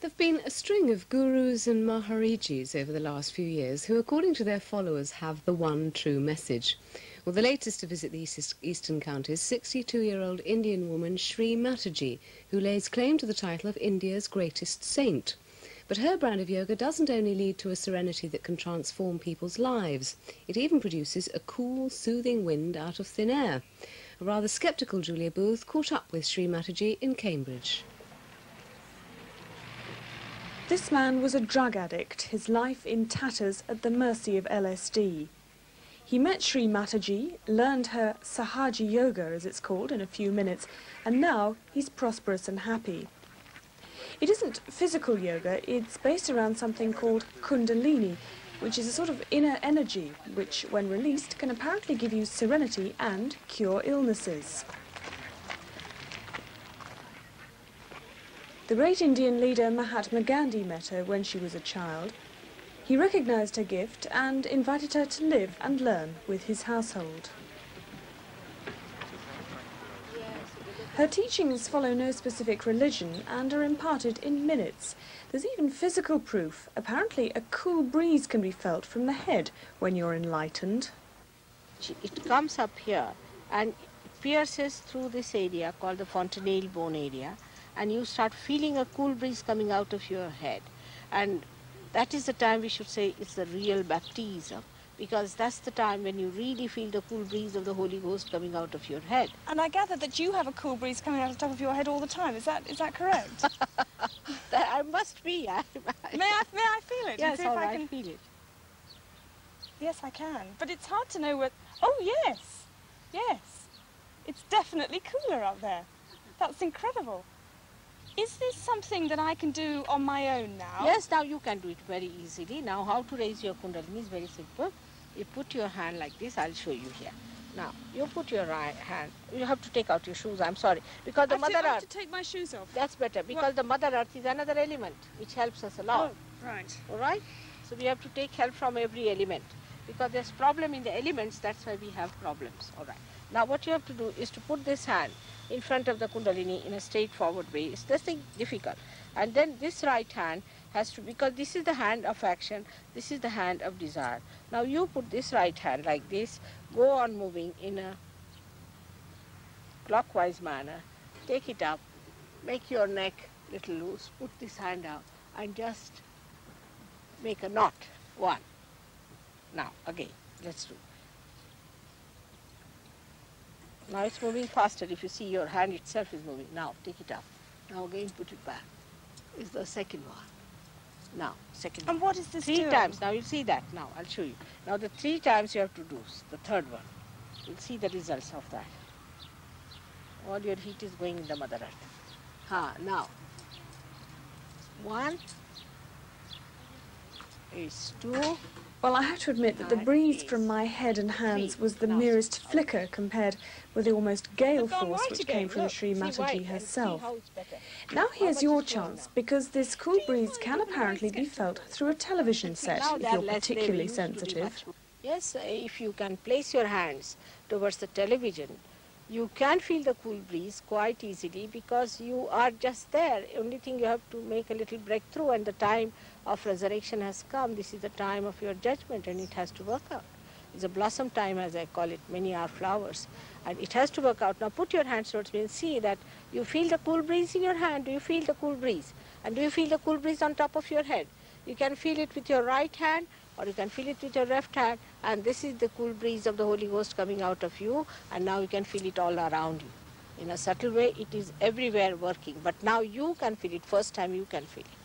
There have been a string of gurus and maharijis over the last few years who, according to their followers, have the one true message. Well, the latest to visit the east eastern counties, 62-year-old Indian woman Sri Mataji, who lays claim to the title of India's greatest saint. But her brand of yoga doesn't only lead to a serenity that can transform people's lives, it even produces a cool, soothing wind out of thin air. A rather sceptical Julia Booth caught up with Sri Mataji in Cambridge. This man was a drug addict, his life in tatters at the mercy of LSD. He met Sri Mataji, learned her Sahaja Yoga, as it's called, in a few minutes, and now he's prosperous and happy. It isn't physical yoga, it's based around something called Kundalini, which is a sort of inner energy, which, when released, can apparently give you serenity and cure illnesses. The great Indian leader Mahatma Gandhi met her when she was a child. He recognized her gift and invited her to live and learn with his household. Her teachings follow no specific religion and are imparted in minutes. There's even physical proof. Apparently, a cool breeze can be felt from the head when you're enlightened. It comes up here and pierces through this area called the fontanelle bone area and you start feeling a cool breeze coming out of your head. And that is the time we should say it's the real baptism because that's the time when you really feel the cool breeze of the Holy Ghost coming out of your head. And I gather that you have a cool breeze coming out of the top of your head all the time. Is that is that correct? that I must be. I, may I may I feel it? Yes, all if right, I can feel it. Yes, I can. But it's hard to know what. Oh yes, yes. It's definitely cooler up there. That's incredible. Is this something that I can do on my own now? Yes, now you can do it very easily. Now how to raise your kundalini is very simple. You put your hand like this, I'll show you here. Now, you put your right hand, you have to take out your shoes, I'm sorry, because the I Mother have Earth, to take my shoes off. that's better, because What? the Mother Earth is another element which helps us a lot, Oh, right. all right? So we have to take help from every element, because there's problem in the elements, that's why we have problems, all right? Now what you have to do is to put this hand in front of the Kundalini in a straightforward way. It's nothing difficult. And then this right hand has to, because this is the hand of action, this is the hand of desire. Now you put this right hand like this, go on moving in a clockwise manner, take it up, make your neck little loose, put this hand out and just make a knot, one. Now again, let's do. Now it's moving faster. If you see your hand itself is moving. Now take it up. Now again put it back. It's the second one. Now, second And one. what is this Three doing? times. Now you'll see that. Now I'll show you. Now the three times you have to do the third one. You'll see the results of that. All your heat is going in the Mother Earth. Ha, now. One is two. Well, I have to admit that the breeze from my head and hands was the merest flicker compared with the almost gale force which came from Sri Mataji herself. how it's better. Now here's your chance, because this cool breeze can apparently be felt through a television set if you're particularly used to be sensitive. Yes, if you can place your hands towards the television, you can feel the cool breeze quite easily because you are just there. Only thing you have to make a little breakthrough and the time of resurrection has come. This is the time of your judgment and it has to work out. It's a blossom time as I call it. Many are flowers and it has to work out. Now put your hands towards me and see that you feel the cool breeze in your hand. Do you feel the cool breeze? And do you feel the cool breeze on top of your head? You can feel it with your right hand or you can feel it with your left hand and this is the cool breeze of the Holy Ghost coming out of you and now you can feel it all around you. In a subtle way it is everywhere working but now you can feel it, first time you can feel it.